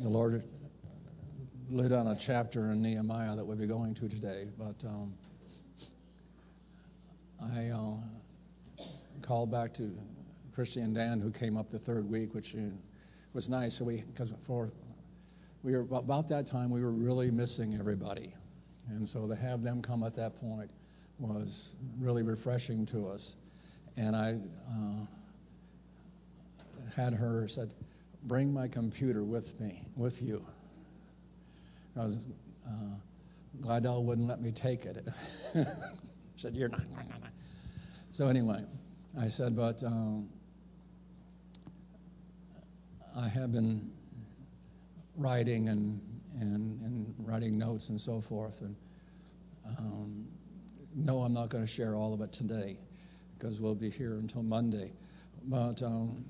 the Lord lit on a chapter in Nehemiah that we'll be going to today, but um, I uh, called back to Christy and Dan, who came up the third week, which uh, was nice. So we, because for we were about that time, we were really missing everybody, and so to have them come at that point was really refreshing to us. And I uh, had her said, "Bring my computer with me, with you." Because uh, Glidell wouldn't let me take it. said, "You're not." So anyway, I said, "But um, I have been writing and and and writing notes and so forth, and um, no, I'm not going to share all of it today because we'll be here until Monday. But um,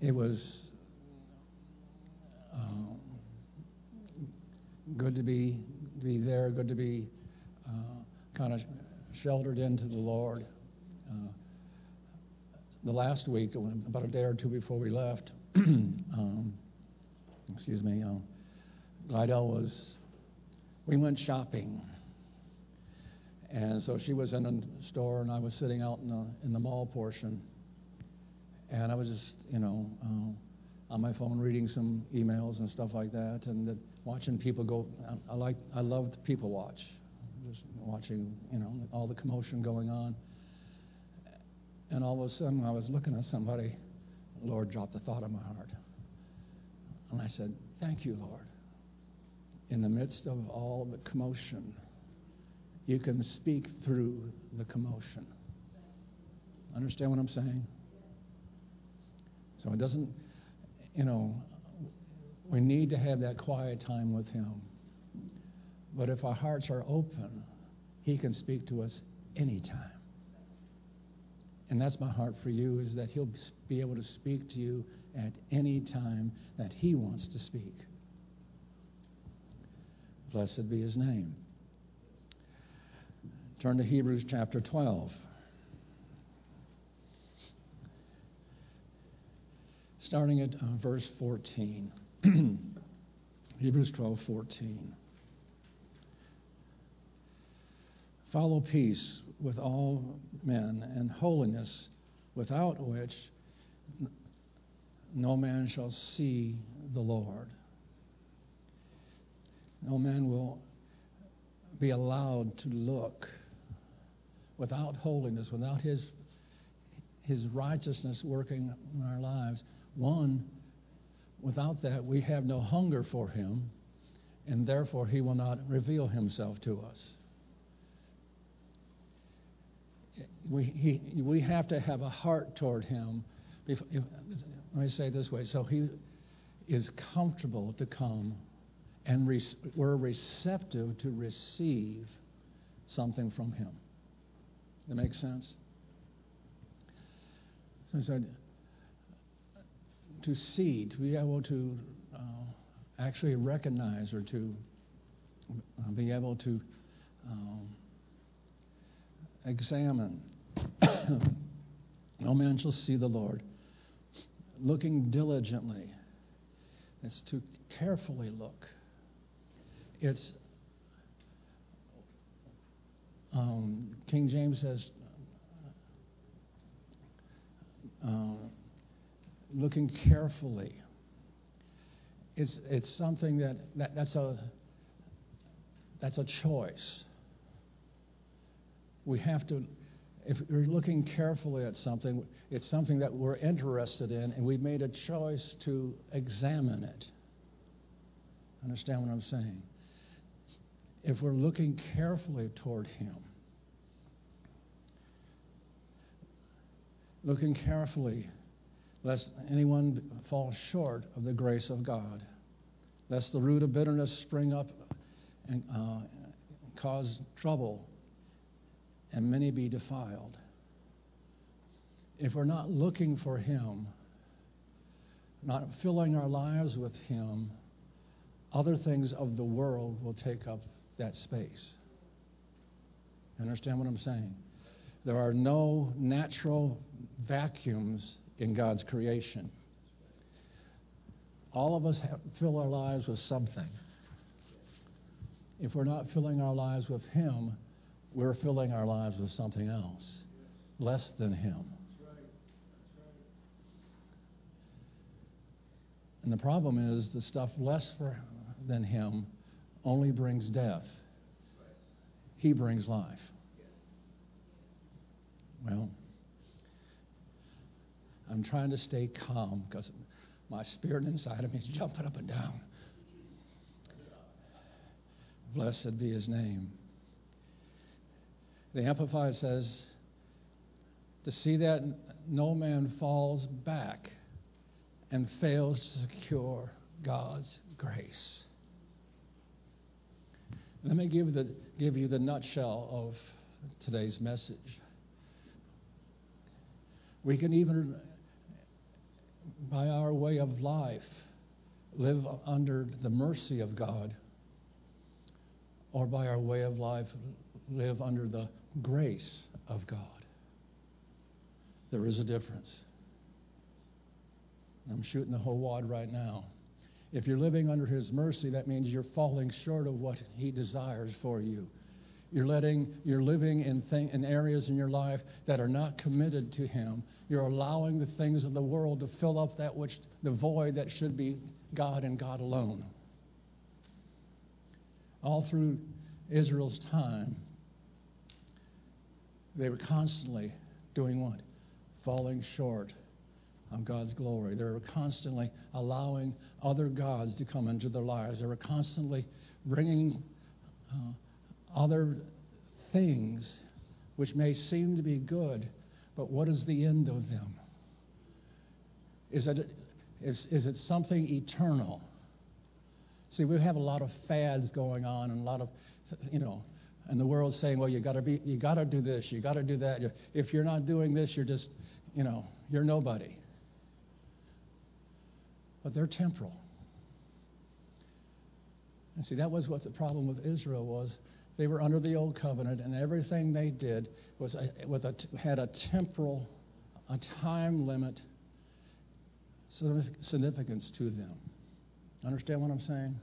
it was uh, good to be be there, good to be uh, kind of sheltered into the Lord. Uh, the last week, about a day or two before we left, um, excuse me, Glidell was, we went shopping. And so she was in a store, and I was sitting out in the, in the mall portion. And I was just, you know, uh, on my phone reading some emails and stuff like that, and watching people go. I, like, I loved people watch, just watching, you know, all the commotion going on. And all of a sudden, I was looking at somebody. Lord dropped the thought in my heart, and I said, "Thank you, Lord." In the midst of all the commotion, you can speak through the commotion. Understand what I'm saying? So it doesn't, you know, we need to have that quiet time with Him. But if our hearts are open, He can speak to us anytime. And that's my heart for you is that He'll be able to speak to you at any time that He wants to speak. Blessed be His name. Turn to Hebrews chapter 12. Starting at uh, verse 14. Hebrews 12, 14. Follow peace with all men and holiness, without which no man shall see the Lord. No man will be allowed to look without holiness, without his, his righteousness working in our lives. One, without that, we have no hunger for him, and therefore he will not reveal himself to us. We, he, we have to have a heart toward him. Let me say this way so he is comfortable to come and re- we're receptive to receive something from him. That makes sense? So I said, to see, to be able to uh, actually recognize or to uh, be able to um, examine. no man shall see the Lord. Looking diligently. It's to carefully look. It's um, King James says, uh, looking carefully. It's, it's something that, that that's, a, that's a choice. We have to, if we're looking carefully at something, it's something that we're interested in, and we've made a choice to examine it. Understand what I'm saying? If we're looking carefully toward Him, looking carefully, lest anyone fall short of the grace of God, lest the root of bitterness spring up and uh, cause trouble, and many be defiled. If we're not looking for Him, not filling our lives with Him, other things of the world will take up that space. Understand what I'm saying? There are no natural vacuums in God's creation. All of us have, fill our lives with something. If we're not filling our lives with Him, we're filling our lives with something else, less than Him. And the problem is the stuff less for, than Him only brings death. He brings life. Well, I'm trying to stay calm because my spirit inside of me is jumping up and down. Blessed be his name. The Amplified says, to see that no man falls back and fails to secure God's grace. Let me give, the, give you the nutshell of today's message. We can even, by our way of life, live under the mercy of God, or by our way of life, live under the grace of God. There is a difference. I'm shooting the whole wad right now. If you're living under His mercy, that means you're falling short of what He desires for you. You're letting, you're living in, thing, in areas in your life that are not committed to Him. You're allowing the things of the world to fill up that which, the void that should be God and God alone. All through Israel's time, they were constantly doing what? Falling short of God's glory. They were constantly allowing other gods to come into their lives. They were constantly bringing uh, other things which may seem to be good, but what is the end of them? Is it, is, is it something eternal? See, we have a lot of fads going on and a lot of, you know, and the world's saying, well, you got to be, you got to do this, you got to do that. If you're not doing this, you're just, you know, you're nobody. But they're temporal. And see, that was what the problem with Israel was. They were under the old covenant, and everything they did was a, with a, had a temporal, a time limit significance to them. Understand what I'm saying?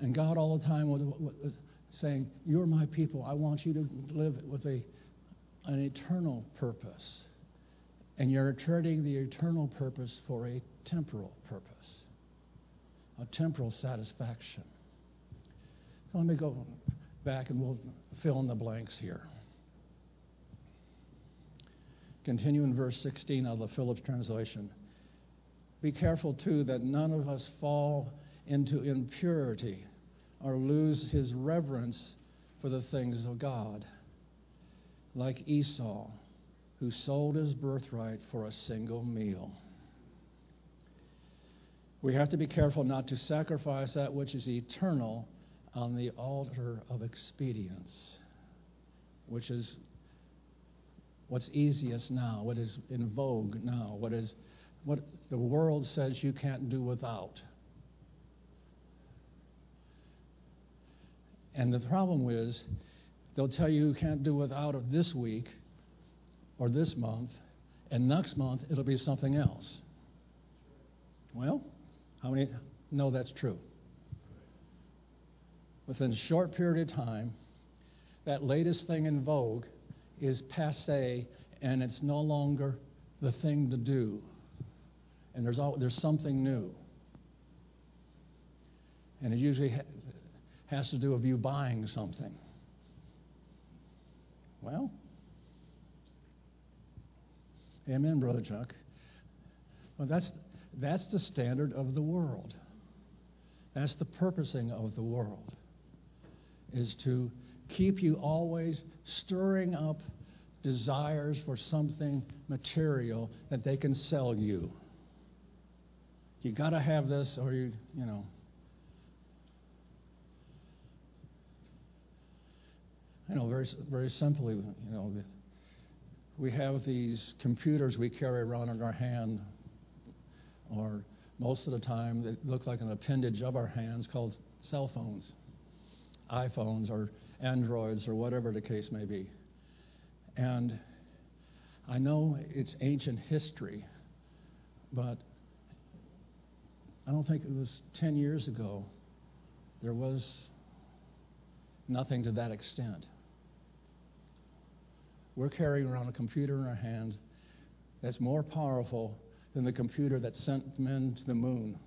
And God all the time was saying, You're my people. I want you to live with a, an eternal purpose. And you're trading the eternal purpose for a temporal purpose, a temporal satisfaction. Let me go back and we'll fill in the blanks here. Continue in verse 16 of the Phillips translation. Be careful, too, that none of us fall into impurity or lose his reverence for the things of God, like Esau, who sold his birthright for a single meal. We have to be careful not to sacrifice that which is eternal on the altar of expedience, which is what's easiest now, what is in vogue now, what is what the world says you can't do without. And the problem is, they'll tell you you can't do without it this week or this month, and next month it'll be something else. Well, how many know that's true? Within a short period of time, that latest thing in vogue is passe and it's no longer the thing to do. And there's, all, there's something new. And it usually ha- has to do with you buying something. Well, amen, Brother Chuck. Well, that's, that's the standard of the world. That's the purposing of the world, is to keep you always stirring up desires for something material that they can sell you. You got to have this, or you, you know. You know, very, very simply, you know, we have these computers we carry around in our hand, or most of the time they look like an appendage of our hands called cell phones, iPhones, or Androids, or whatever the case may be. And I know it's ancient history, but I don't think it was 10 years ago, there was nothing to that extent. We're carrying around a computer in our hands that's more powerful than the computer that sent men to the moon.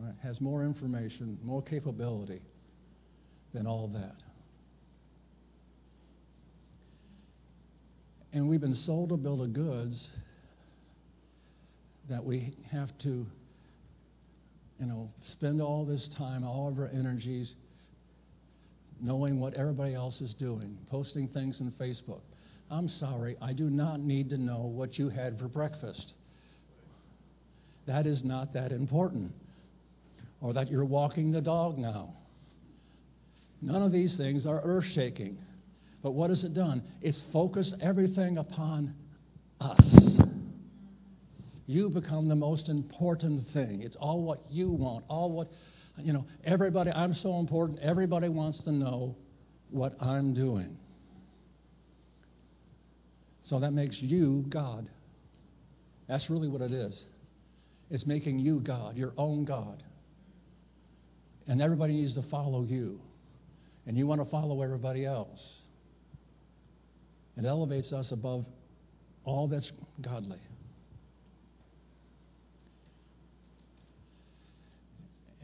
Right, has more information, more capability than all that. And we've been sold a bill of goods that we have to, you know, spend all this time, all of our energies, knowing what everybody else is doing, posting things on Facebook. I'm sorry, I do not need to know what you had for breakfast. That is not that important. Or that you're walking the dog now. None of these things are earth shaking. But what has it done? It's focused everything upon us. You become the most important thing. It's all what you want, all what, you know, everybody, I'm so important, everybody wants to know what I'm doing. So that makes you God. That's really what it is. It's making you God, your own God. And everybody needs to follow you. And you want to follow everybody else. It elevates us above all that's godly.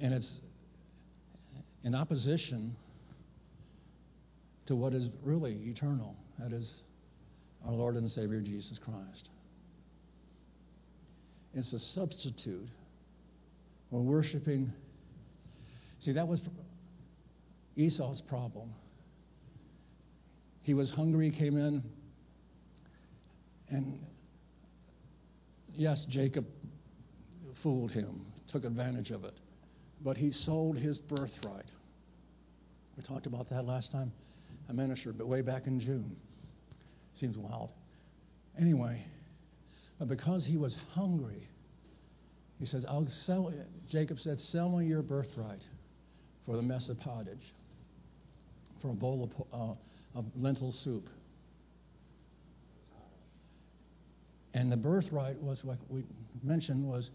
And it's in opposition to what is really eternal. That is our Lord and Savior Jesus Christ. It's a substitute. We're worshiping. See, that was Esau's problem. He was hungry, came in, and yes, Jacob fooled him, took advantage of it, but he sold his birthright. We talked about that last time I ministered, but way back in June. Seems wild. Anyway, but because he was hungry, he says, I'll sell it. Jacob said, Sell me your birthright for the mess of pottage, for a bowl of, uh, of lentil soup. And the birthright was what we mentioned was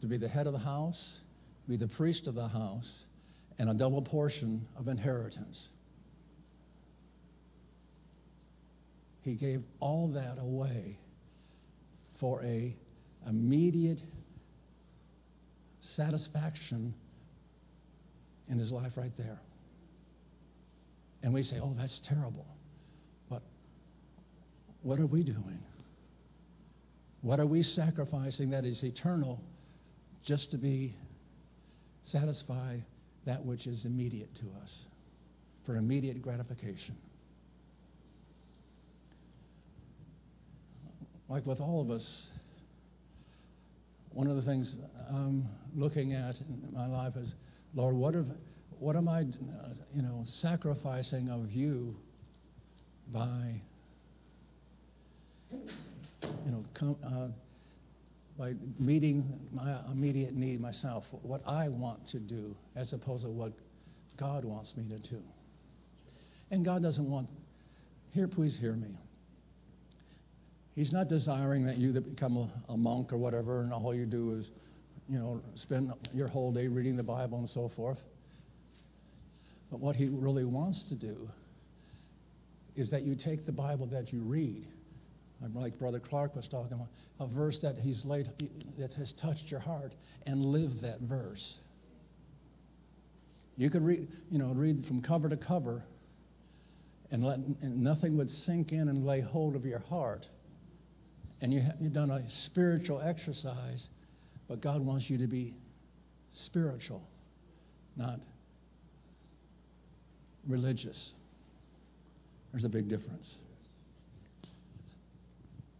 to be the head of the house, be the priest of the house, and a double portion of inheritance. He gave all that away for a immediate satisfaction in his life right there. And we say, oh, that's terrible. But what are we doing? What are we sacrificing that is eternal just to be satisfy that which is immediate to us for immediate gratification? Like with all of us, one of the things I'm looking at in my life is, Lord, what have what am I, you know, sacrificing of you by, you know, uh, by meeting my immediate need myself, what I want to do, as opposed to what God wants me to do. And God doesn't want, here, please hear me. He's not desiring that you become a monk or whatever, and all you do is, you know, spend your whole day reading the Bible and so forth. But what he really wants to do is that you take the Bible that you read, like Brother Clark was talking about, a verse that he's laid that has touched your heart, and live that verse. You could read, you know, read from cover to cover, and let and nothing would sink in and lay hold of your heart. And you you've done a spiritual exercise, but God wants you to be spiritual, not religious. There's a big difference.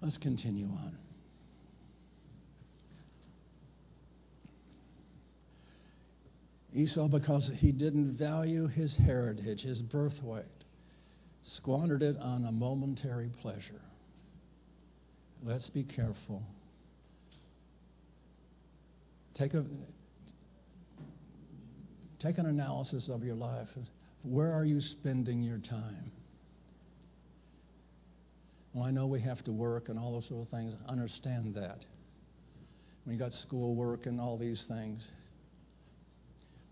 Let's continue on. Esau, because he didn't value his heritage, his birthright, squandered it on a momentary pleasure. Let's be careful. Take, a, take an analysis of your life. Where are you spending your time? Well, I know we have to work and all those sort of things. Understand that. We got schoolwork and all these things.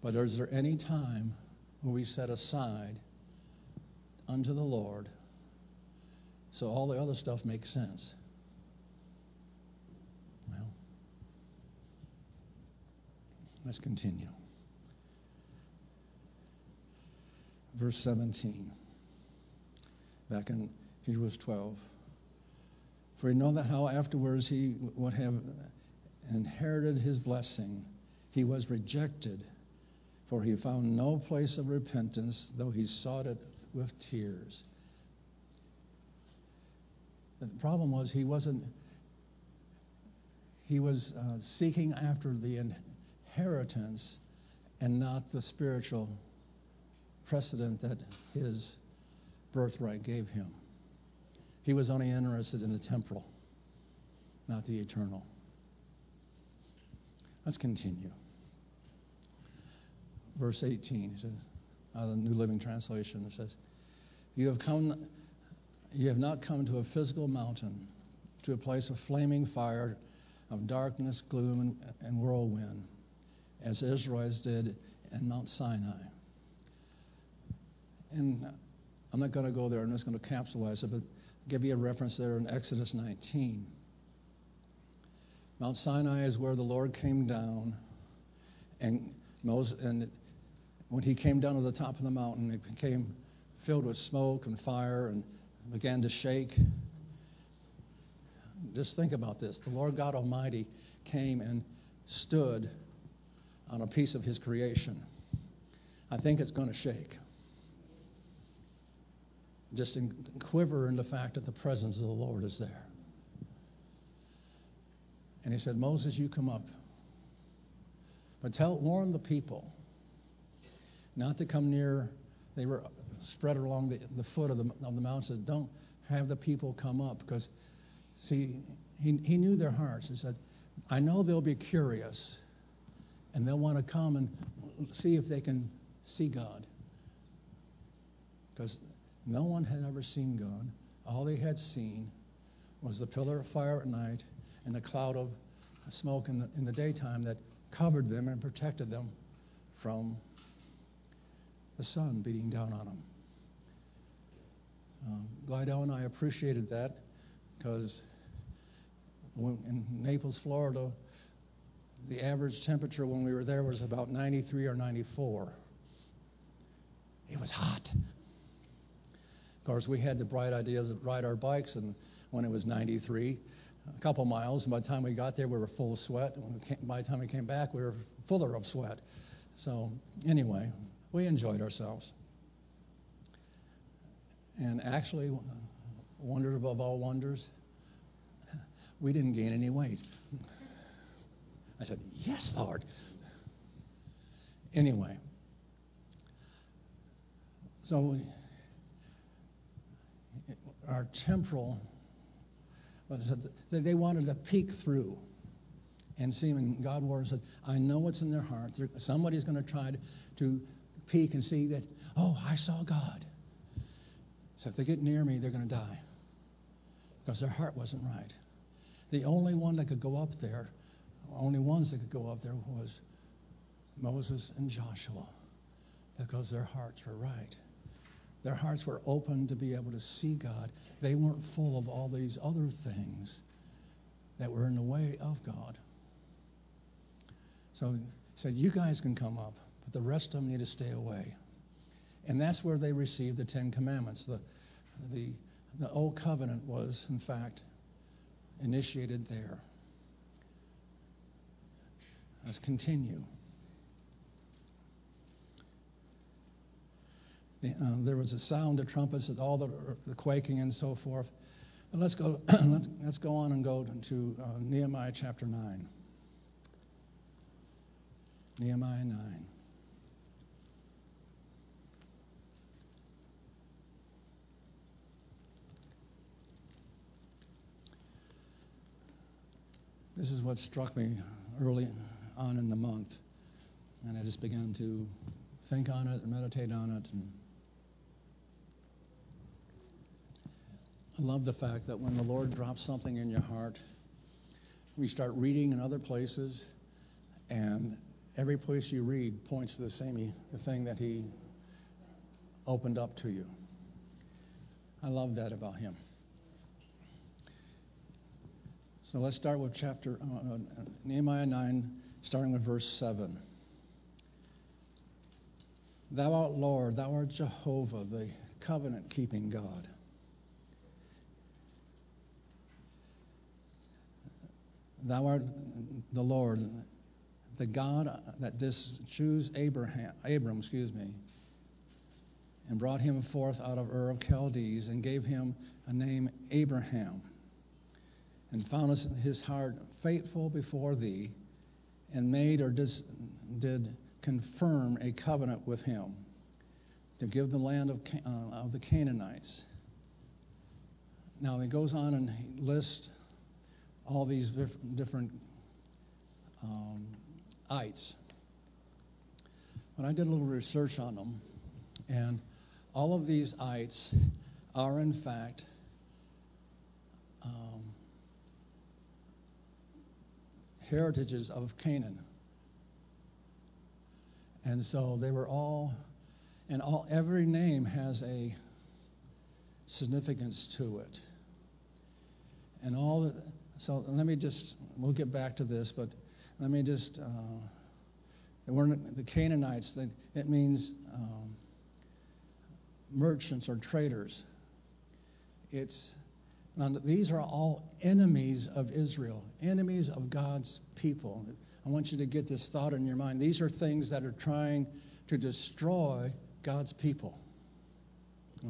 But is there any time when we set aside unto the Lord so all the other stuff makes sense? Well, let's continue. Verse 17, back in Hebrews 12. For we know that how afterwards he would have inherited his blessing, he was rejected, for he found no place of repentance, though he sought it with tears. The problem was he wasn't, he was uh, seeking after the inheritance and not the spiritual precedent that his birthright gave him. He was only interested in the temporal, not the eternal. Let's continue. Verse 18, he says, out of the New Living Translation, it says, You have come you have not come to a physical mountain, to a place of flaming fire, of darkness, gloom, and, and whirlwind, as Israelites did in Mount Sinai. And I'm not going to go there, I'm just going to capsulize it, but give you a reference there in Exodus 19. Mount Sinai is where the Lord came down, and Moses, and when he came down to the top of the mountain, it became filled with smoke and fire and began to shake. Just think about this. The Lord God Almighty came and stood on a piece of his creation. I think it's going to shake. Just in, quiver in the fact that the presence of the Lord is there. And he said, Moses, you come up. But tell, warn the people not to come near. They were spread along the, the foot of the, of the mountain. Said, don't have the people come up because, see, he, he knew their hearts. He said, I know they'll be curious and they'll want to come and see if they can see God. Because no one had ever seen God. All they had seen was the pillar of fire at night and the cloud of smoke in the, in the daytime that covered them and protected them from the sun beating down on them. Um, and I appreciated that because in Naples, Florida, the average temperature when we were there was about 93 or 94. It was hot. Of course, we had the bright ideas of ride our bikes, and when it was 93, a couple miles, and by the time we got there, we were full of sweat. Came, by the time we came back, we were fuller of sweat. So, anyway, we enjoyed ourselves. And actually, wonder above all wonders, we didn't gain any weight. I said, Yes, Lord. Anyway, so our temporal, they wanted to peek through and see, and God warned said, I know what's in their hearts. Somebody's going to try to peek and see that, oh, I saw God. So if they get near me, they're going to die because their heart wasn't right. The only one that could go up there, only ones that could go up there was Moses and Joshua because their hearts were right. Their hearts were open to be able to see God. They weren't full of all these other things that were in the way of God. So he said, You guys can come up, but the rest of them need to stay away. And that's where they received the Ten Commandments. The, the, the Old Covenant was, in fact, initiated there. Let's continue. The, uh, there was a sound of trumpets, all the, the quaking and so forth. But let's go. let's, let's go on and go to uh, Nehemiah chapter nine. Nehemiah nine. This is what struck me early on in the month. And I just began to think on it and meditate on it. And I love the fact that when the Lord drops something in your heart, we start reading in other places, and every place you read points to the same the thing that he opened up to you. I love that about him. So let's start with chapter uh, uh Nehemiah 9, starting with verse 7. Thou art Lord, thou art Jehovah, the covenant keeping God. Thou art the Lord, the God that this chose Abraham, Abram, excuse me, and brought him forth out of Ur of Chaldees and gave him a name Abraham, and found his heart faithful before thee, and made or dis, did confirm a covenant with him to give the land of, uh, of the Canaanites. Now he goes on and lists all these different um, ites. But I did a little research on them, and all of these ites are, in fact, um, heritages of Canaan. And so they were all, and all every name has a significance to it. And all so let me just, we'll get back to this, but let me just, uh, the Canaanites, it means um, merchants or traders. It's, these are all enemies of Israel, enemies of God's people. I want you to get this thought in your mind. These are things that are trying to destroy God's people.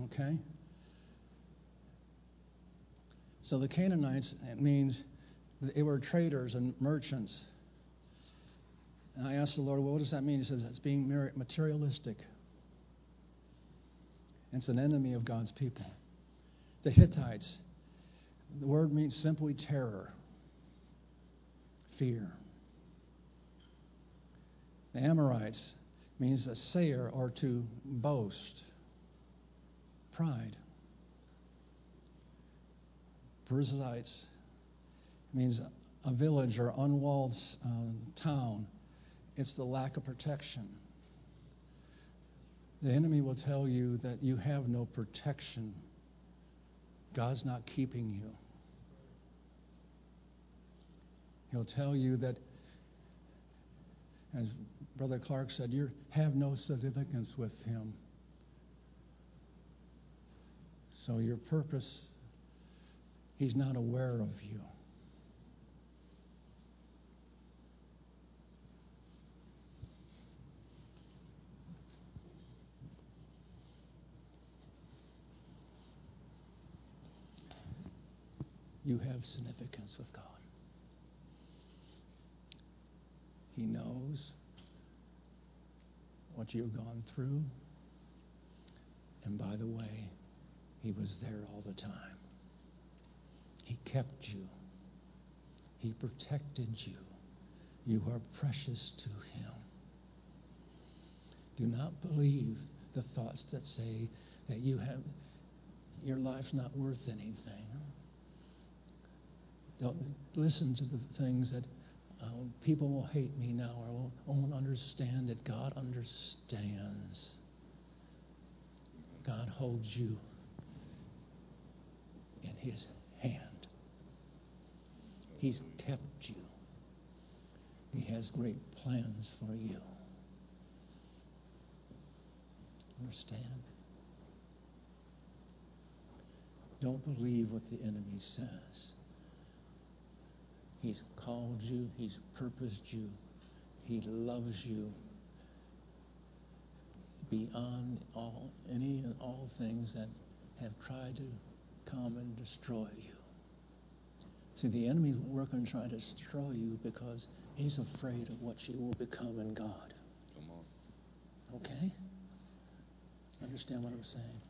Okay? So the Canaanites, it means they were traders and merchants. And I asked the Lord, well, what does that mean? He says it's being materialistic. It's an enemy of God's people. The Hittites, the word means simply terror, fear. The Amorites means a sayer or to boast, pride. Perizzites means a village or unwalled uh, town. It's the lack of protection. The enemy will tell you that you have no protection. God's not keeping you. He'll tell you that, as Brother Clark said, you have no significance with Him. So your purpose He's not aware of you. You have significance with God. He knows what you've gone through. And by the way, He was there all the time. He kept you. He protected you. You are precious to Him. Do not believe the thoughts that say that you have your life's not worth anything. Don't listen to the things that uh, people will hate me now or won't, won't understand that God understands. God holds you in His hand. He's kept you. He has great plans for you. Understand? Don't believe what the enemy says. He's called you, He's purposed you, He loves you beyond all any and all things that have tried to come and destroy you. See, the enemy's working trying to destroy you because he's afraid of what you will become in God. Come on. Okay? Understand what I'm saying?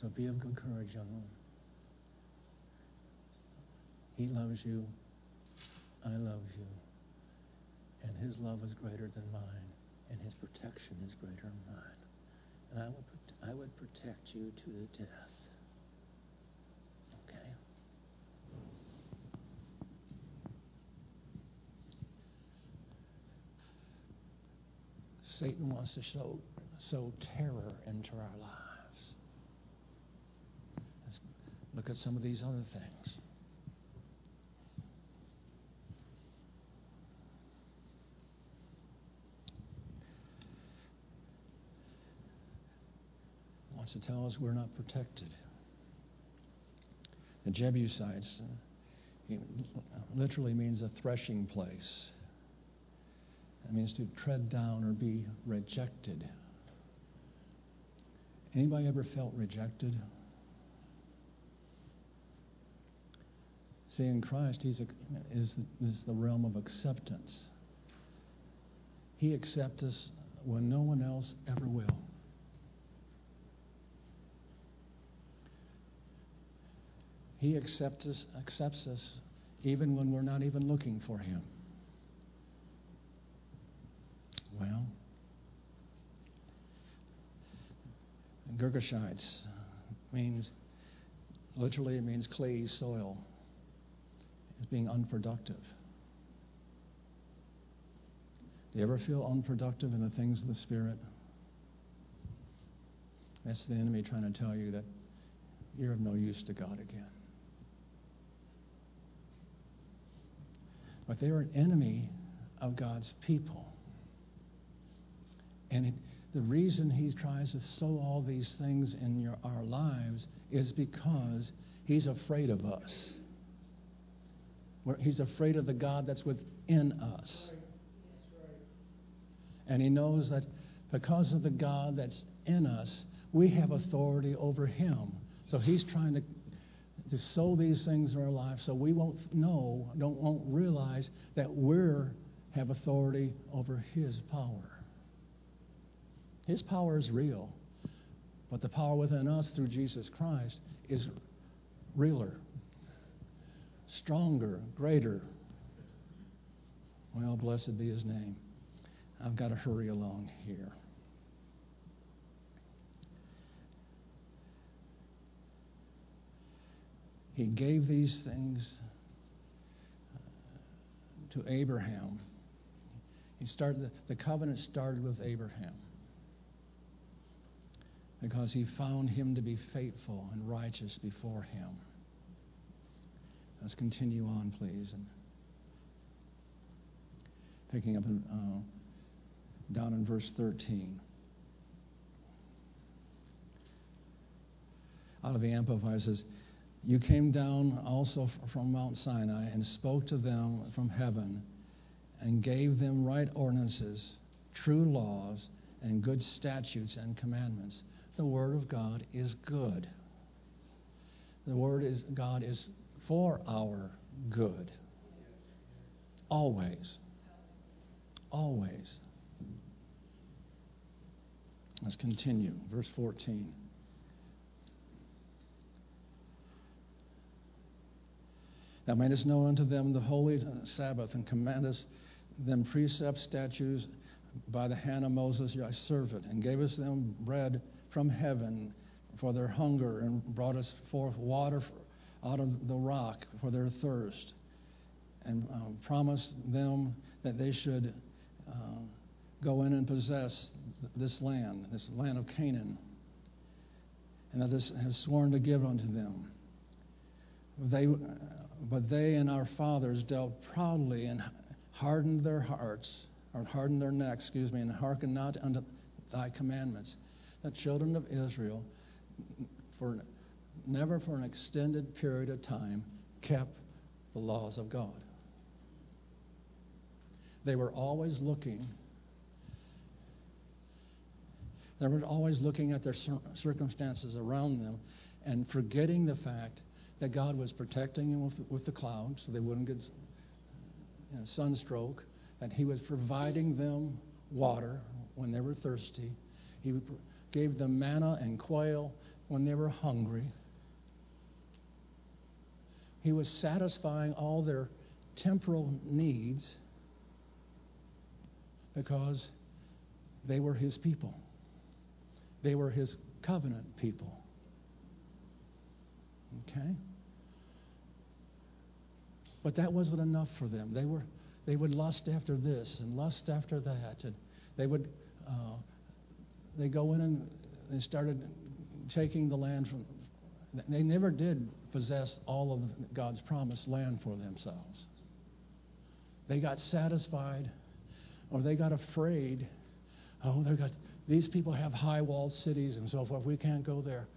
So be of good courage, young one. He loves you. I love you. And His love is greater than mine, and His protection is greater than mine. And I would, I would protect you to the death. Okay? Satan wants to sow, sow terror into our lives. Let's look at some of these other things. Wants to tell us we're not protected. The Jebusites uh, literally means a threshing place. It means to tread down or be rejected. Anybody ever felt rejected? See, in Christ, He's a, is, is the realm of acceptance. He accepts us when no one else ever will. He accepts us, accepts us even when we're not even looking for Him. Well, Girgashites means, literally, it means clay soil. It's being unproductive. Do you ever feel unproductive in the things of the Spirit? That's the enemy trying to tell you that you're of no use to God again. But they are an enemy of God's people. And it, the reason he tries to sow all these things in your, our lives is because he's afraid of us. He's afraid of the God that's within us. And he knows that because of the God that's in us, we have authority over him. So he's trying to, to sow these things in our lives so we won't know, don't won't realize that we're have authority over his power. His power is real, but the power within us through Jesus Christ is realer, stronger, greater. Well, blessed be his name. I've got to hurry along here. He gave these things to Abraham. He started the, covenant started with Abraham because he found him to be faithful and righteous before him. Let's continue on, please. And picking up uh, down in verse 13. Out of the Amplified says, You came down also from Mount Sinai and spoke to them from heaven and gave them right ordinances, true laws, and good statutes and commandments the Word of God is good. The Word is God is for our good. Always. Always. Let's continue. Verse 14. Thou madest known unto them the holy Sabbath, and commandest them precepts, statutes by the hand of Moses, thy servant, and gavest them bread from heaven for their hunger and brought us forth water out of the rock for their thirst and uh, promised them that they should uh, go in and possess this land, this land of Canaan, and that this has sworn to give unto them. They, but they and our fathers dealt proudly and hardened their hearts, or hardened their necks, excuse me, and hearkened not unto thy commandments the children of Israel, for never for an extended period of time, kept the laws of God. They were always looking. They were always looking at their circumstances around them and forgetting the fact that God was protecting them with, with the clouds so they wouldn't get you know, sunstroke, that He was providing them water when they were thirsty. He gave them manna and quail when they were hungry. He was satisfying all their temporal needs because they were his people. They were his covenant people. Okay? But that wasn't enough for them. They were they would lust after this and lust after that and they would uh, they go in and they started taking the land from. They never did possess all of God's promised land for themselves. They got satisfied, or they got afraid. Oh, they got these people have high walled cities and so forth. We can't go there.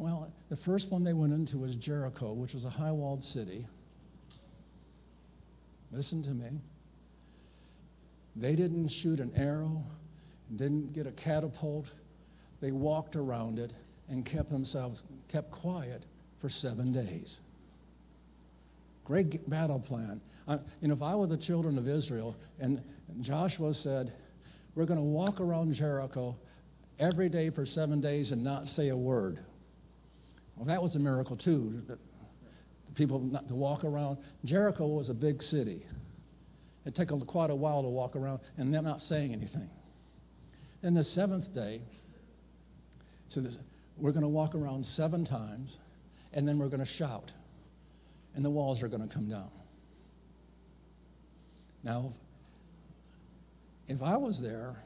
Well, the first one they went into was Jericho, which was a high walled city. Listen to me. They didn't shoot an arrow, didn't get a catapult. They walked around it and kept themselves kept quiet for seven days. Great battle plan. I, you know, if I were the children of Israel and Joshua said, "We're going to walk around Jericho every day for seven days and not say a word," well, that was a miracle too. That people not to walk around. Jericho was a big city. It took quite a while to walk around, and they're not saying anything. Then the seventh day, so this, we're going to walk around seven times, and then we're going to shout, and the walls are going to come down. Now, if I was there,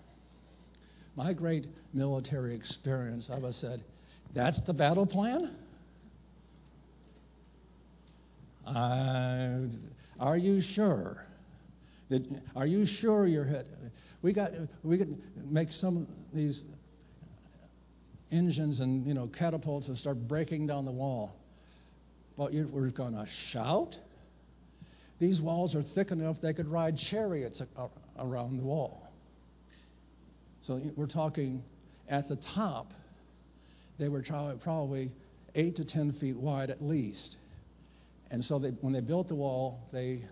my great military experience, I would have said, That's the battle plan? Uh, are you sure? Did, are you sure you're hit? We got we could make some of these engines and you know catapults and start breaking down the wall. But you, we're going to shout. These walls are thick enough they could ride chariots around the wall. So we're talking at the top. They were probably eight to ten feet wide at least. And so they, when they built the wall, they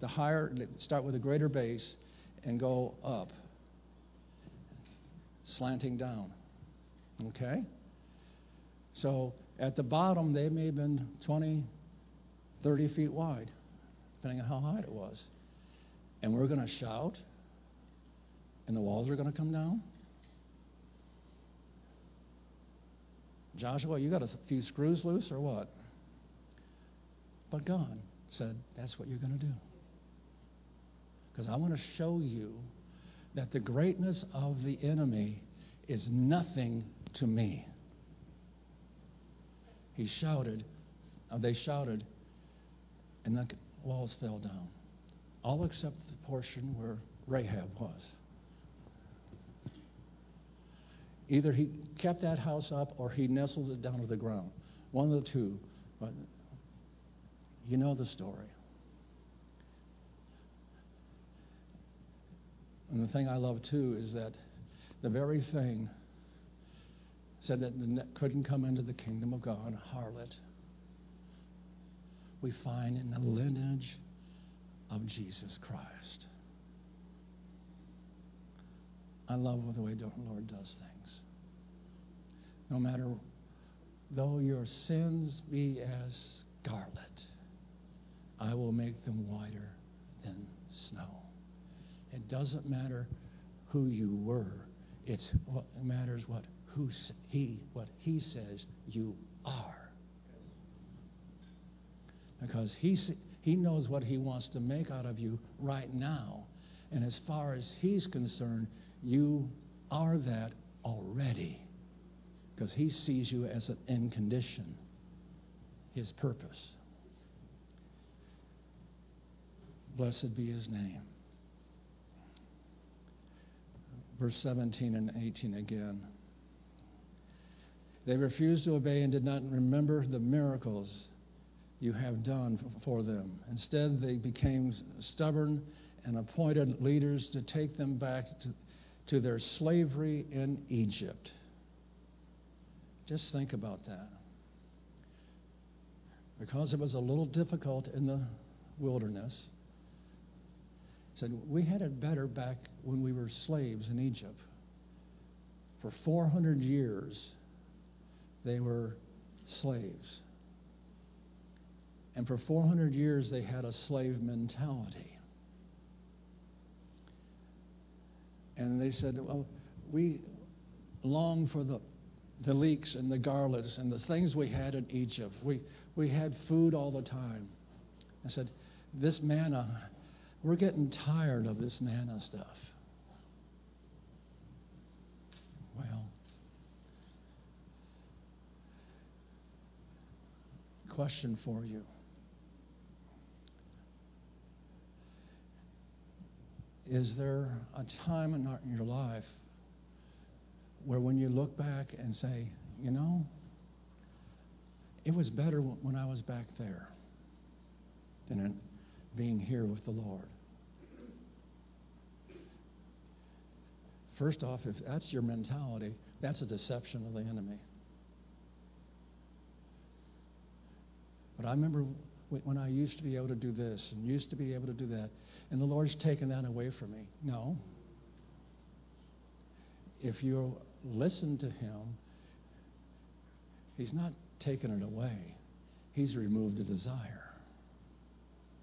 the higher they start with a greater base and go up, slanting down. Okay? So at the bottom, they may have been 20, 30 feet wide, depending on how high it was. And we're going to shout, and the walls are going to come down. Joshua, you got a few screws loose or what? But God said, That's what you're going to do. Because I want to show you that the greatness of the enemy is nothing to me. He shouted, uh, they shouted, and the walls fell down, all except the portion where Rahab was. Either he kept that house up or he nestled it down to the ground. One of the two. But you know the story. And the thing I love too is that the very thing said that couldn't come into the kingdom of God, a harlot, we find in the lineage of Jesus Christ. I love the way the Lord does things. No matter, though your sins be as scarlet, I will make them whiter than snow. It doesn't matter who you were. It's what matters what who he what he says you are. Because he he knows what he wants to make out of you right now. And as far as he's concerned, you are that already. Because he sees you as an end condition, his purpose. Blessed be his name. Verse 17 and 18 again. They refused to obey and did not remember the miracles you have done for them. Instead, they became stubborn and appointed leaders to take them back to, to their slavery in Egypt. Just think about that. Because it was a little difficult in the wilderness, said, We had it better back when we were slaves in Egypt. For 400 years, they were slaves. And for 400 years, they had a slave mentality. And they said, Well, we long for the, the leeks and the garlics and the things we had in Egypt. We, we had food all the time. I said, This manna we're getting tired of this manna stuff. Well, question for you. Is there a time in, not in your life where when you look back and say, you know, it was better when I was back there than it being here with the Lord? First off, if that's your mentality, that's a deception of the enemy. But I remember when I used to be able to do this and used to be able to do that, and the Lord's taken that away from me. No. If you listen to Him, He's not taken it away, He's removed the desire.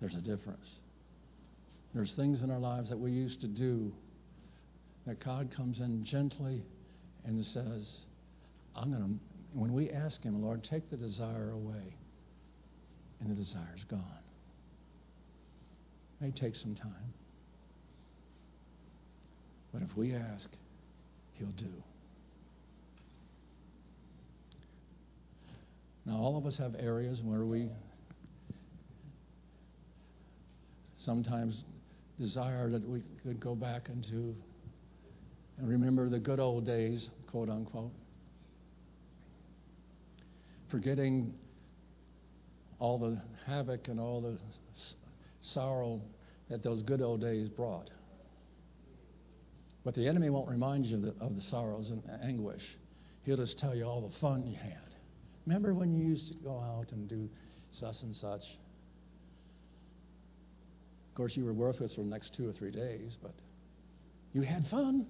There's a difference. There's things in our lives that we used to do that God comes in gently and says, I'm going to, when we ask Him, Lord, take the desire away, and the desire's gone. It may take some time. But if we ask, He'll do. Now, all of us have areas where we sometimes desire that we could go back into and remember the good old days, quote unquote. Forgetting all the havoc and all the sorrow that those good old days brought. But the enemy won't remind you of the, sorrows and anguish. He'll just tell you all the fun you had. Remember when you used to go out and do such and such? Of course, you were worthless for the next two or three days, but you had fun.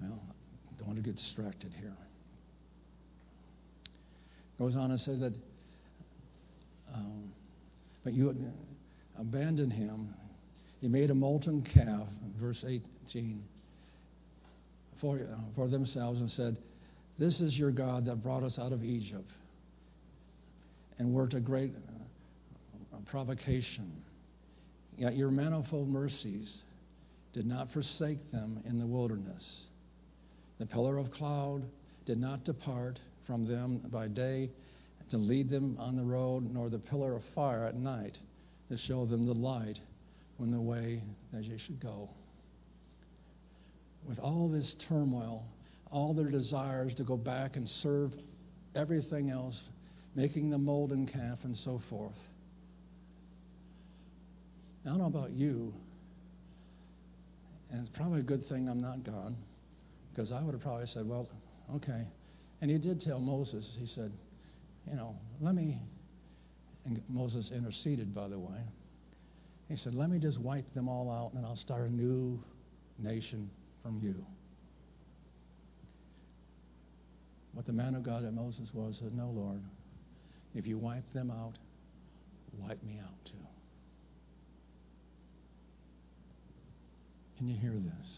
Well, don't want to get distracted here. Goes on to say that, um, but you abandoned him. He made a molten calf, verse 18, for, uh, for themselves and said, This is your God that brought us out of Egypt and worked a great uh, provocation. Yet your manifold mercies did not forsake them in the wilderness. The pillar of cloud did not depart from them by day to lead them on the road, nor the pillar of fire at night to show them the light when the way that they should go. With all this turmoil, all their desires to go back and serve everything else, making the molten calf and so forth. I don't know about you, and it's probably a good thing I'm not gone. Because I would have probably said, well, okay. And he did tell Moses, he said, you know, let me, and Moses interceded, by the way. He said, let me just wipe them all out and I'll start a new nation from you. What the man of God that Moses was said, no, Lord, if you wipe them out, wipe me out too. Can you hear this?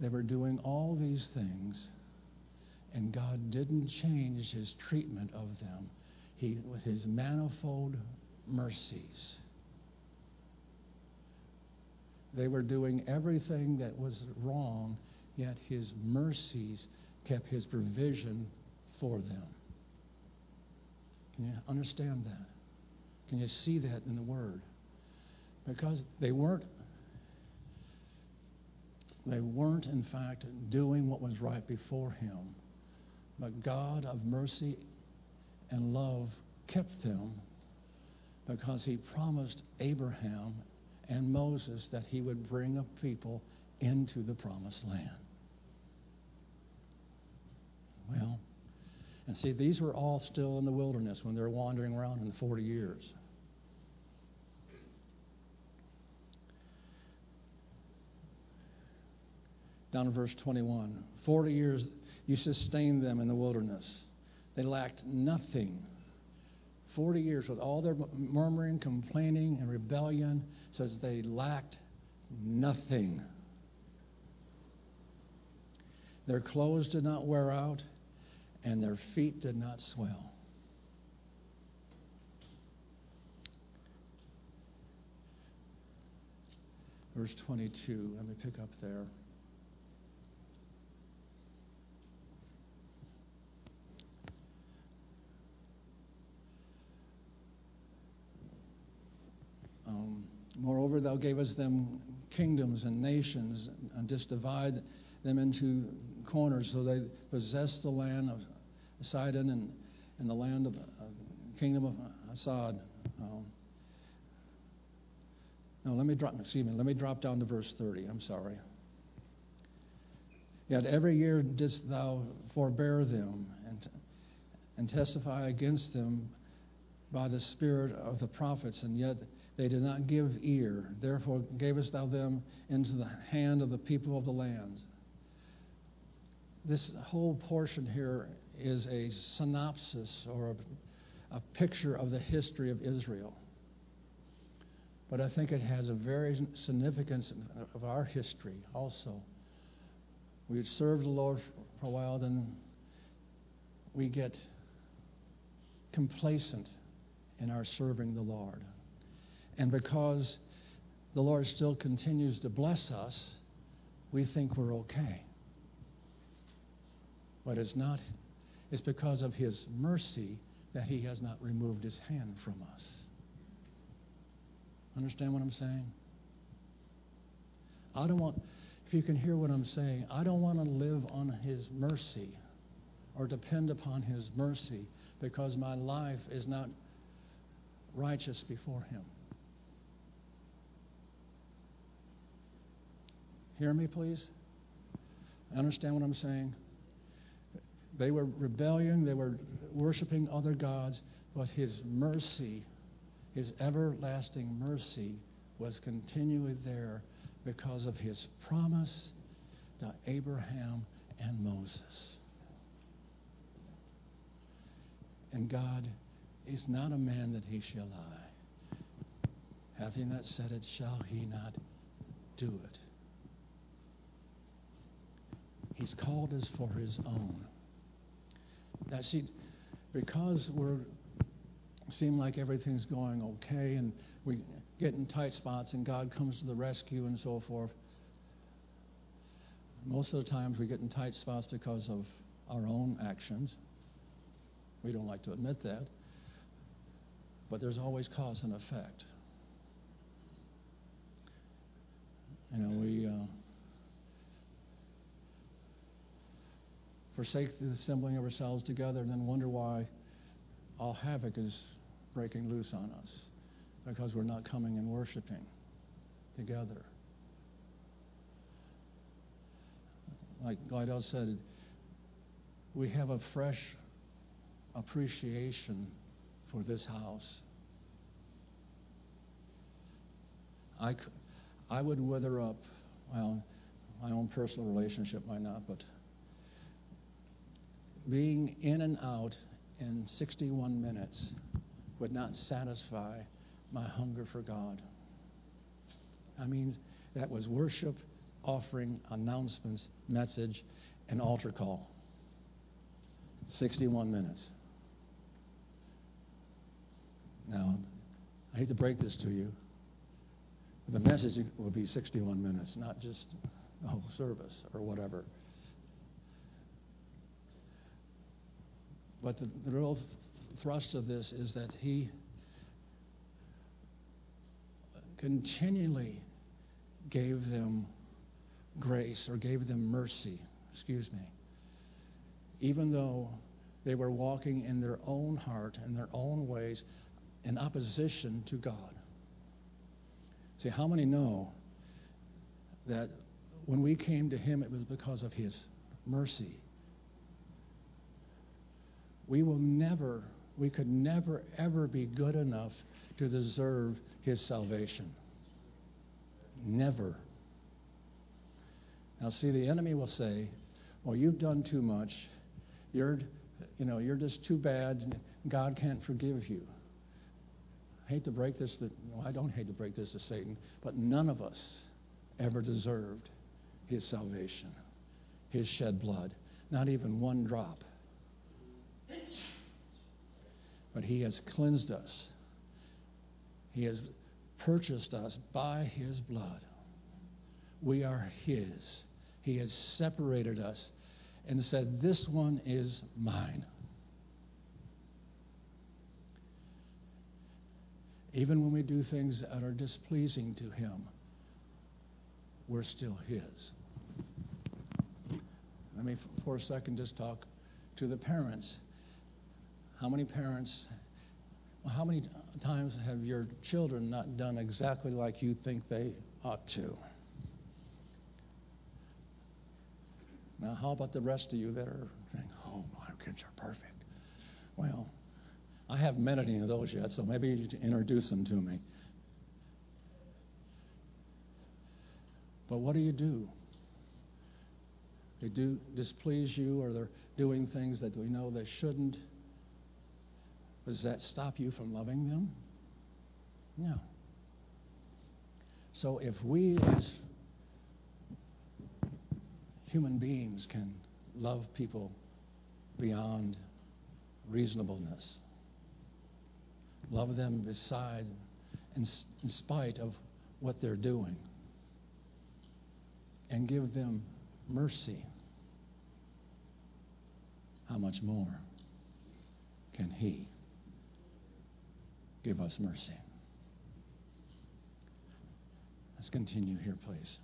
They were doing all these things, and God didn't change his treatment of them. He, with his manifold mercies, they were doing everything that was wrong, yet his mercies kept his provision for them. Can you understand that? Can you see that in the Word? Because they weren't they weren't, in fact, doing what was right before him. But God of mercy and love kept them because he promised Abraham and Moses that he would bring a people into the promised land. Well, and see, these were all still in the wilderness when they were wandering around in the 40 years. down in verse 21. Forty years you sustained them in the wilderness. They lacked nothing. Forty years with all their murmuring, complaining, and rebellion says they lacked nothing. Their clothes did not wear out, and their feet did not swell. Verse 22, let me pick up there. Um, Moreover, thou gavest them kingdoms and nations, and didst divide them into corners, so they possessed the land of, Sidon and, and the land of uh, kingdom of Assad. Um, no, let me drop. Excuse me. Let me drop down to verse 30. I'm sorry. Yet every year didst thou forbear them and, and testify against them by the spirit of the prophets, and yet they did not give ear. Therefore gavest thou them into the hand of the people of the land. This whole portion here is a synopsis or a, a picture of the history of Israel. But I think it has a very significance of our history also. We had served the Lord for a while, then we get complacent in our serving the Lord. And because the Lord still continues to bless us, we think we're okay. But it's not, it's because of His mercy that He has not removed His hand from us. Understand what I'm saying? I don't want, if you can hear what I'm saying, I don't want to live on His mercy or depend upon His mercy because my life is not righteous before Him. Hear me, please? Understand what I'm saying? They were rebellion, they were worshiping other gods, but His mercy, His everlasting mercy, was continually there because of His promise to Abraham and Moses. And God is not a man that he shall lie. Hath he not said it, shall he not do it? He's called us for his own. Now, see, because we're seem like everything's going okay and we get in tight spots and God comes to the rescue and so forth. Most of the times we get in tight spots because of our own actions. We don't like to admit that. But there's always cause and effect. You know, we uh, forsake the assembling of ourselves together and then wonder why all havoc is breaking loose on us because we're not coming and worshiping together. Like Glidell said, we have a fresh appreciation for this house. I, I would wither up, well, my own personal relationship might not, but being in and out in 61 minutes would not satisfy my hunger for God. I mean, that was worship, offering, announcements, message, and altar call. 61 minutes. Now, I hate to break this to you, but the message will be 61 minutes, not just the whole service or whatever. But the, the real thrust of this is that he continually gave them grace or gave them mercy, excuse me, even though they were walking in their own heart and their own ways in opposition to God. See, how many know that when we came to Him, it was because of His mercy? We will never, we could never, ever be good enough to deserve His salvation. Never. Now, see, the enemy will say, well, you've done too much. You're, you know, you're just too bad. God can't forgive you I hate to break this, to, well, I don't hate to break this to Satan, but none of us ever deserved his salvation, his shed blood, not even one drop. But he has cleansed us, he has purchased us by his blood. We are his. He has separated us and said, This one is mine. Even when we do things that are displeasing to Him, we're still His. Let me, for a second, just talk to the parents. How many parents, how many times have your children not done exactly like you think they ought to? Now, how about the rest of you that are saying, oh, my kids are perfect? Well, I haven't met any of those yet, so maybe you should introduce them to me. But what do you do? They do displease you, or they're doing things that we know they shouldn't. Does that stop you from loving them? No. So if we as human beings can love people beyond reasonableness, love them beside, in, in spite of what they're doing, and give them mercy, how much more can He give us mercy? Let's continue here, please.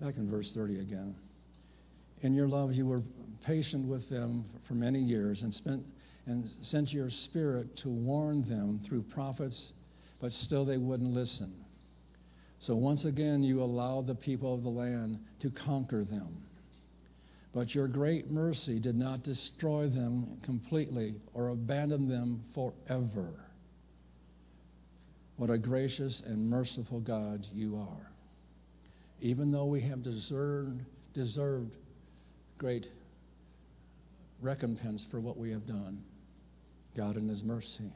Back in verse 30 again. In your love, you were patient with them for many years and spent and sent your spirit to warn them through prophets, but still they wouldn't listen. So once again, you allowed the people of the land to conquer them. But your great mercy did not destroy them completely or abandon them forever. What a gracious and merciful God you are. Even though we have deserved, deserved great recompense for what we have done, God in His mercy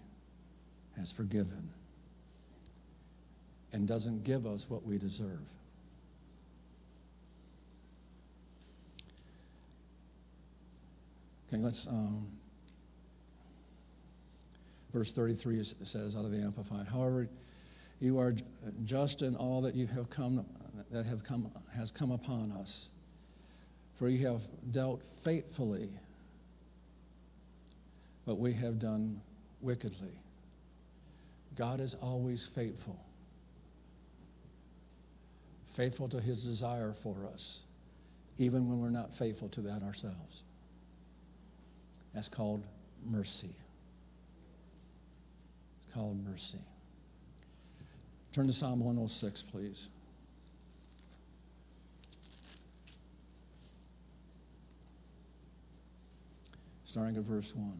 has forgiven and doesn't give us what we deserve. Okay, let's. Um, verse 33 says out of the Amplified. However, you are just in all that you have come that have come has come upon us, for you have dealt faithfully, but we have done wickedly. God is always faithful, faithful to His desire for us, even when we're not faithful to that ourselves. That's called mercy. It's called mercy. Turn to Psalm 106, please. Starting at verse 1.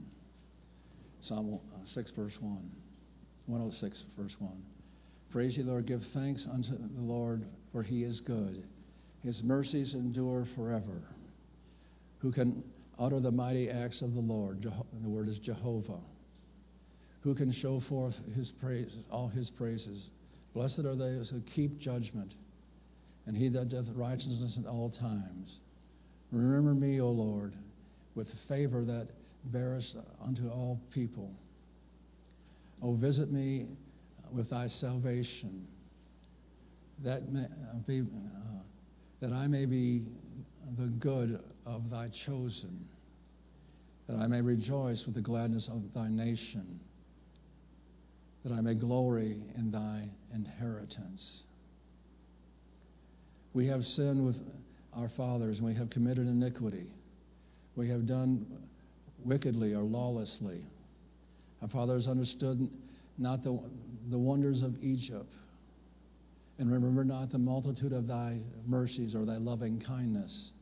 Psalm 6, verse 1. 106, verse 1. Praise ye, Lord. Give thanks unto the Lord, for he is good. His mercies endure forever. Who can utter the mighty acts of the Lord. the word is Jehovah. Who can show forth his praises, all his praises? Blessed are those who keep judgment, and he that doth righteousness at all times. Remember me, O Lord, with favor that bearest unto all people. O visit me with thy salvation, that, may be, uh, that I may be the good of thy chosen, that I may rejoice with the gladness of thy nation, that I may glory in thy inheritance. We have sinned with our fathers, we have committed iniquity. We have done wickedly or lawlessly. Our fathers understood not the, the wonders of Egypt, and remember not the multitude of thy mercies or thy loving kindness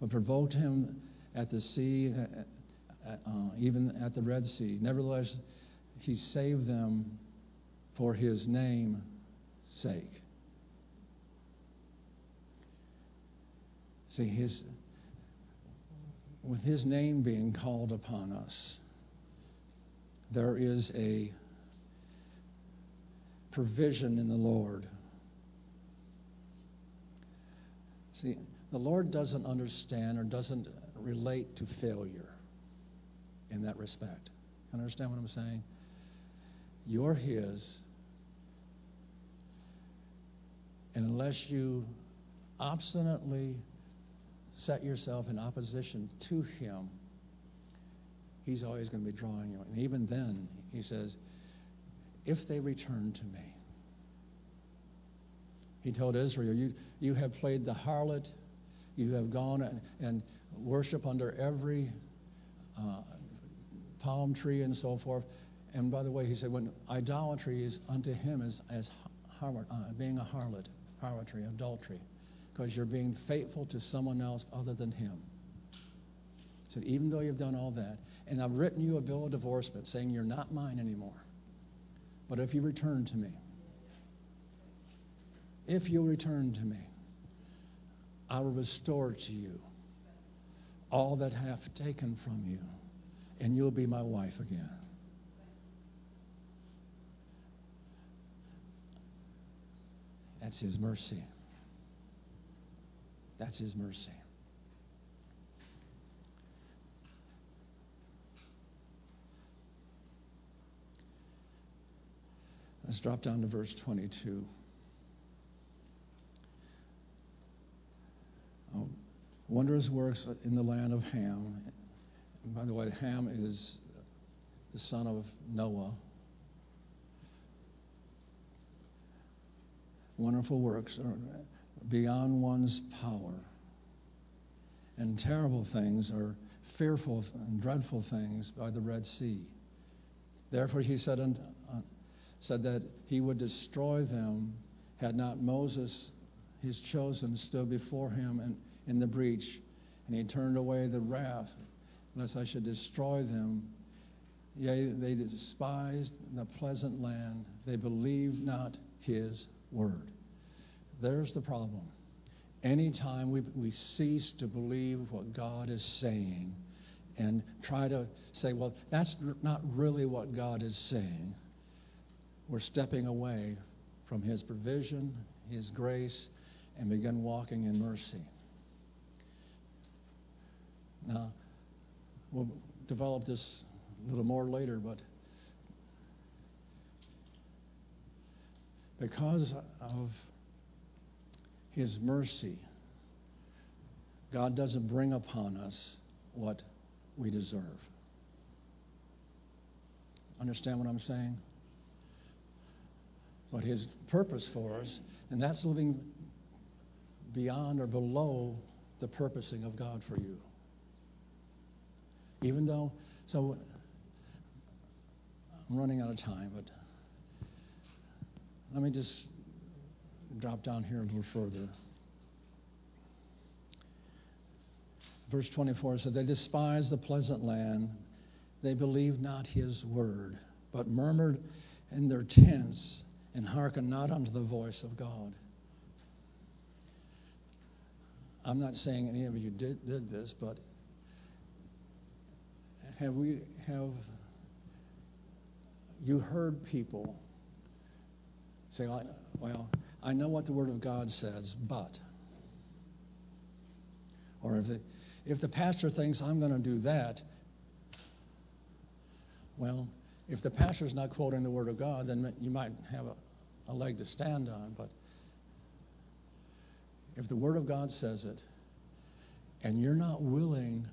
but provoked him at the sea, uh, uh, even at the Red Sea. Nevertheless, he saved them for his name's sake. See, his, with his name being called upon us, there is a provision in the Lord. See, the Lord doesn't understand or doesn't relate to failure in that respect. Understand what I'm saying? You're His, and unless you obstinately set yourself in opposition to Him, He's always going to be drawing you. And even then, He says, if they return to me. He told Israel, You, you have played the harlot, you have gone and, and worship under every uh, palm tree and so forth. And by the way, he said, when idolatry is unto him as, as harlot, uh, being a harlot, harlotry, adultery, because you're being faithful to someone else other than him. He said, even though you've done all that, and I've written you a bill of divorcement saying you're not mine anymore, but if you return to me, if you'll return to me, I will restore to you all that have taken from you, and you'll be my wife again. That's his mercy. That's his mercy. Let's drop down to verse 22. Oh, wondrous works in the land of Ham. And by the way, Ham is the son of Noah. Wonderful works are beyond one's power. And terrible things are fearful and dreadful things by the Red Sea. Therefore, he said, uh, said that he would destroy them had not Moses, his chosen, stood before him in, in the breach, and he turned away the wrath, lest I should destroy them. Yea, they despised the pleasant land, they believed not his word. There's the problem. Anytime we, we cease to believe what God is saying and try to say, well, that's not really what God is saying, we're stepping away from His provision, His grace, and begin walking in mercy. Now, we'll develop this a little more later, but because of his mercy, God doesn't bring upon us what we deserve. Understand what I'm saying? But His purpose for us, and that's living beyond or below the purposing of God for you. Even though, so I'm running out of time, but let me just drop down here a little further. Verse 24 said, They despised the pleasant land. They believed not his word, but murmured in their tents and hearkened not unto the voice of God. I'm not saying any of you did, did this, but have we have you heard people say, well, I know what the Word of God says, but. Or if the, if the pastor thinks I'm going to do that, well, if the pastor's not quoting the Word of God, then you might have a, a leg to stand on. But if the Word of God says it, and you're not willing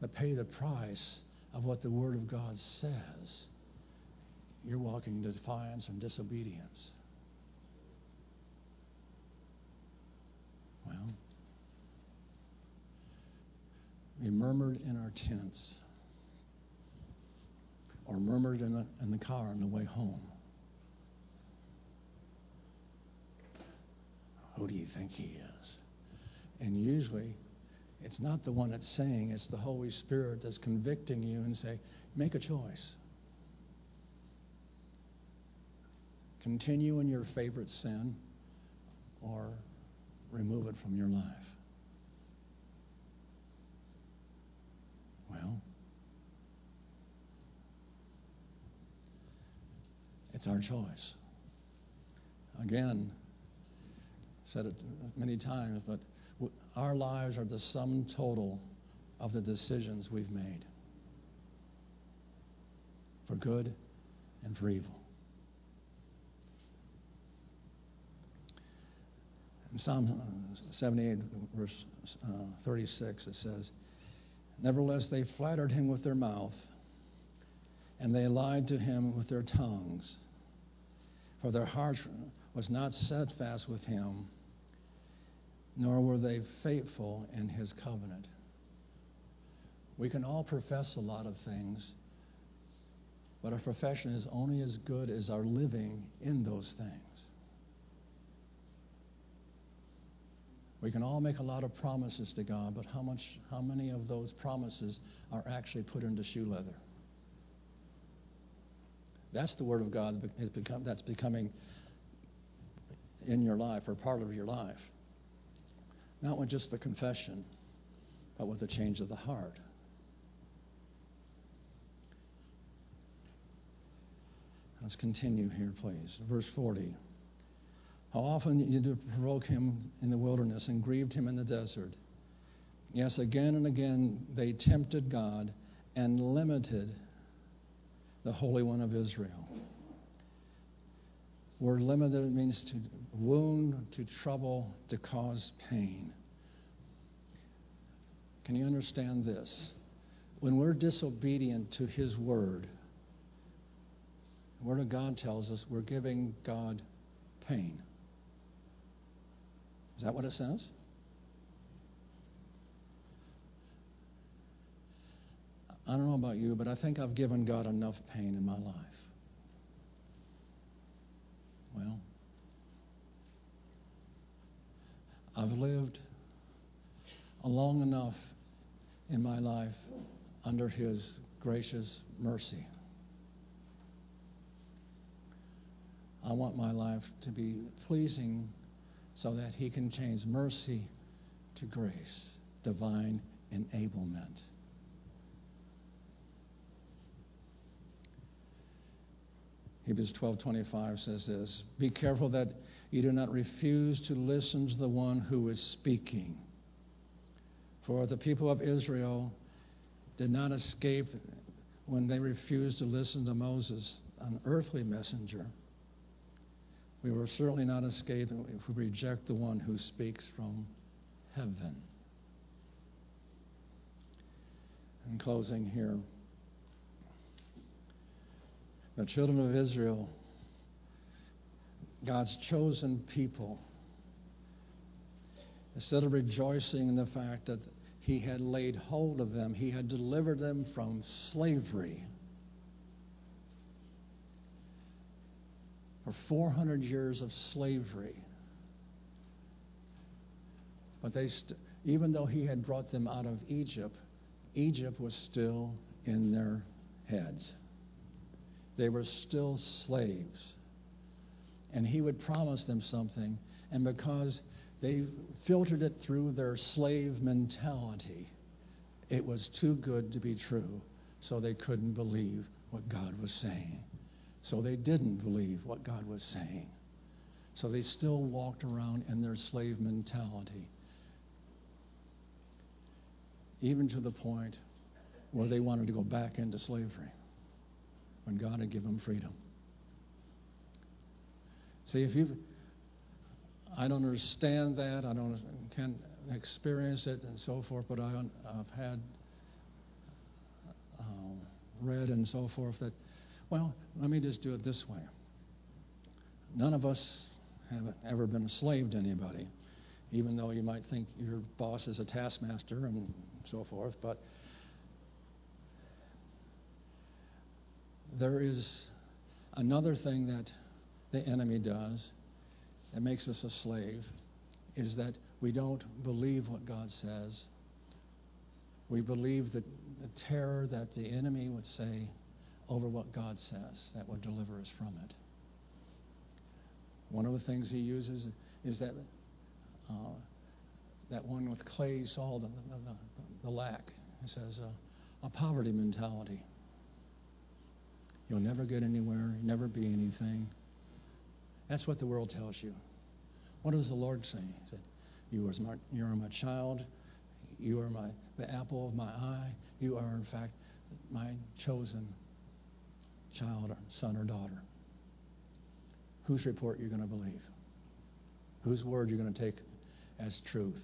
to pay the price of what the Word of God says, you're walking in defiance and disobedience. Well, we murmured in our tents or murmured in the, in the car on the way home. Who do you think he is? And usually, it's not the one that's saying, it's the Holy Spirit that's convicting you and say, make a choice. Continue in your favorite sin or remove it from your life? Well, it's our choice. Again, said it many times, but our lives are the sum total of the decisions we've made for good and for evil. In Psalm uh, 78, verse uh, 36, it says, Nevertheless, they flattered him with their mouth, and they lied to him with their tongues. For their heart was not steadfast with him, nor were they faithful in his covenant. We can all profess a lot of things, but our profession is only as good as our living in those things. We can all make a lot of promises to God, but how much how many of those promises are actually put into shoe leather? That's the word of God that's becoming in your life or part of your life. Not with just the confession, but with the change of the heart. Let's continue here, please. Verse 40. How often you did provoke him in the wilderness and grieved him in the desert. Yes, again and again they tempted God and limited the Holy One of Israel. Word limited means to wound, to trouble, to cause pain. Can you understand this? When we're disobedient to His word, the Word of God tells us we're giving God pain. Is that what it says? I don't know about you, but I think I've given God enough pain in my life. Well, I've lived long enough in my life under His gracious mercy. I want my life to be pleasing so that He can change mercy to grace, divine enablement. Hebrews 12:25 says this, "Be careful that you do not refuse to listen to the one who is speaking. For the people of Israel did not escape when they refused to listen to Moses, an earthly messenger." we will certainly not escape if we reject the one who speaks from heaven. In closing here, the children of Israel, God's chosen people, instead of rejoicing in the fact that He had laid hold of them, He had delivered them from slavery for 400 years of slavery. But they, st- even though he had brought them out of Egypt, Egypt was still in their heads. They were still slaves. And he would promise them something, and because they filtered it through their slave mentality, it was too good to be true, so they couldn't believe what God was saying. So they didn't believe what God was saying. So they still walked around in their slave mentality, even to the point where they wanted to go back into slavery when God had given them freedom. See, if you I don't understand that, I don't can experience it and so forth, but I, have had uh, read and so forth that well, let me just do it this way. None of us have ever been a slave to anybody, even though you might think your boss is a taskmaster and so forth. But there is another thing that the enemy does that makes us a slave is that we don't believe what God says. We believe the terror that the enemy would say over what God says that would deliver us from it. One of the things he uses is that uh, that one with clay Saul, the, the, the, lack. He says uh, a poverty mentality. You'll never get anywhere. Never be anything. That's what the world tells you. What does the Lord say? He said, "You are my, you are my child. You are my the apple of my eye. You are in fact my chosen child or son or daughter. Whose report you're you going to believe? Whose word you're going to take as truth?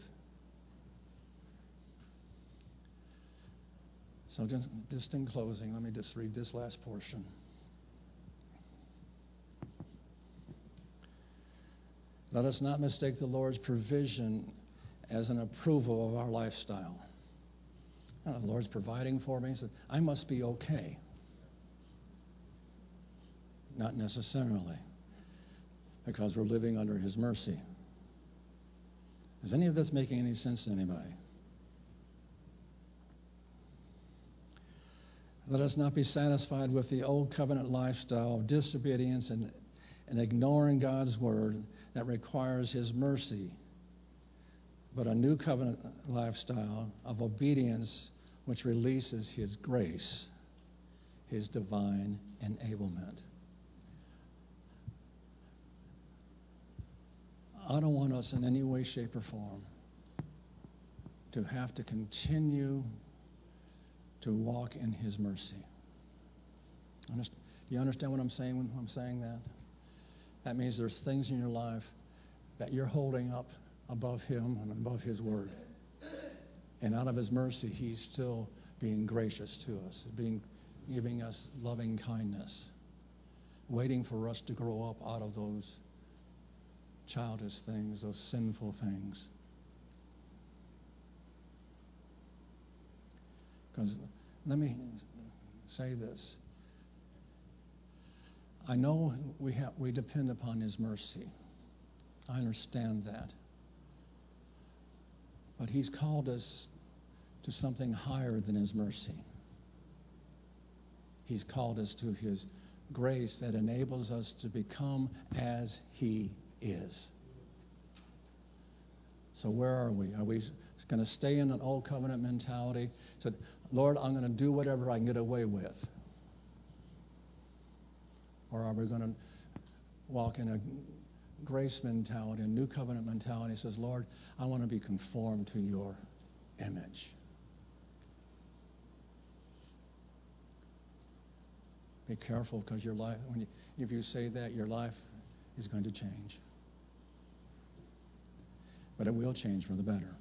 So, just, just in closing, let me just read this last portion. Let us not mistake the Lord's provision as an approval of our lifestyle. Oh, the Lord's providing for me, so I must be okay. Not necessarily, because we're living under His mercy. Is any of this making any sense to anybody? Let us not be satisfied with the old covenant lifestyle of disobedience and, and ignoring God's word that requires His mercy, but a new covenant lifestyle of obedience which releases His grace, His divine enablement. I don't want us in any way, shape, or form to have to continue to walk in His mercy. Do you understand what I'm saying when I'm saying that? That means there's things in your life that you're holding up above Him and above His Word. And out of His mercy, He's still being gracious to us, being, giving us loving kindness, waiting for us to grow up out of those childish things, those sinful things. Because let me say this. I know we, have, we depend upon His mercy. I understand that. But He's called us to something higher than His mercy. He's called us to His grace that enables us to become as He is. So, where are we? Are we going to stay in an old covenant mentality? So, Lord, I'm going to do whatever I can get away with. Or are we going to walk in a grace mentality, a new covenant mentality? Says, Lord, I want to be conformed to your image. Be careful because your life, when you, if you say that, your life is going to change. But it will change for the better.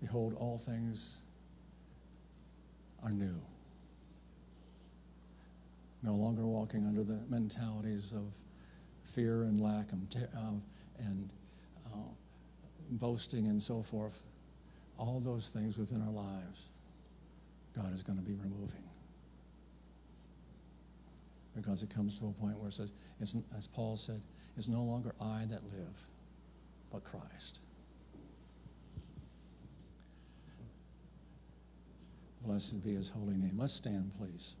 Behold, all things are new. No longer walking under the mentalities of fear and lack and, uh, and uh, boasting and so forth. All those things within our lives, God is going to be removing. Because it comes to a point where it says, as Paul said, it's no longer I that live, but Christ. Blessed be his holy name. Let's stand, please.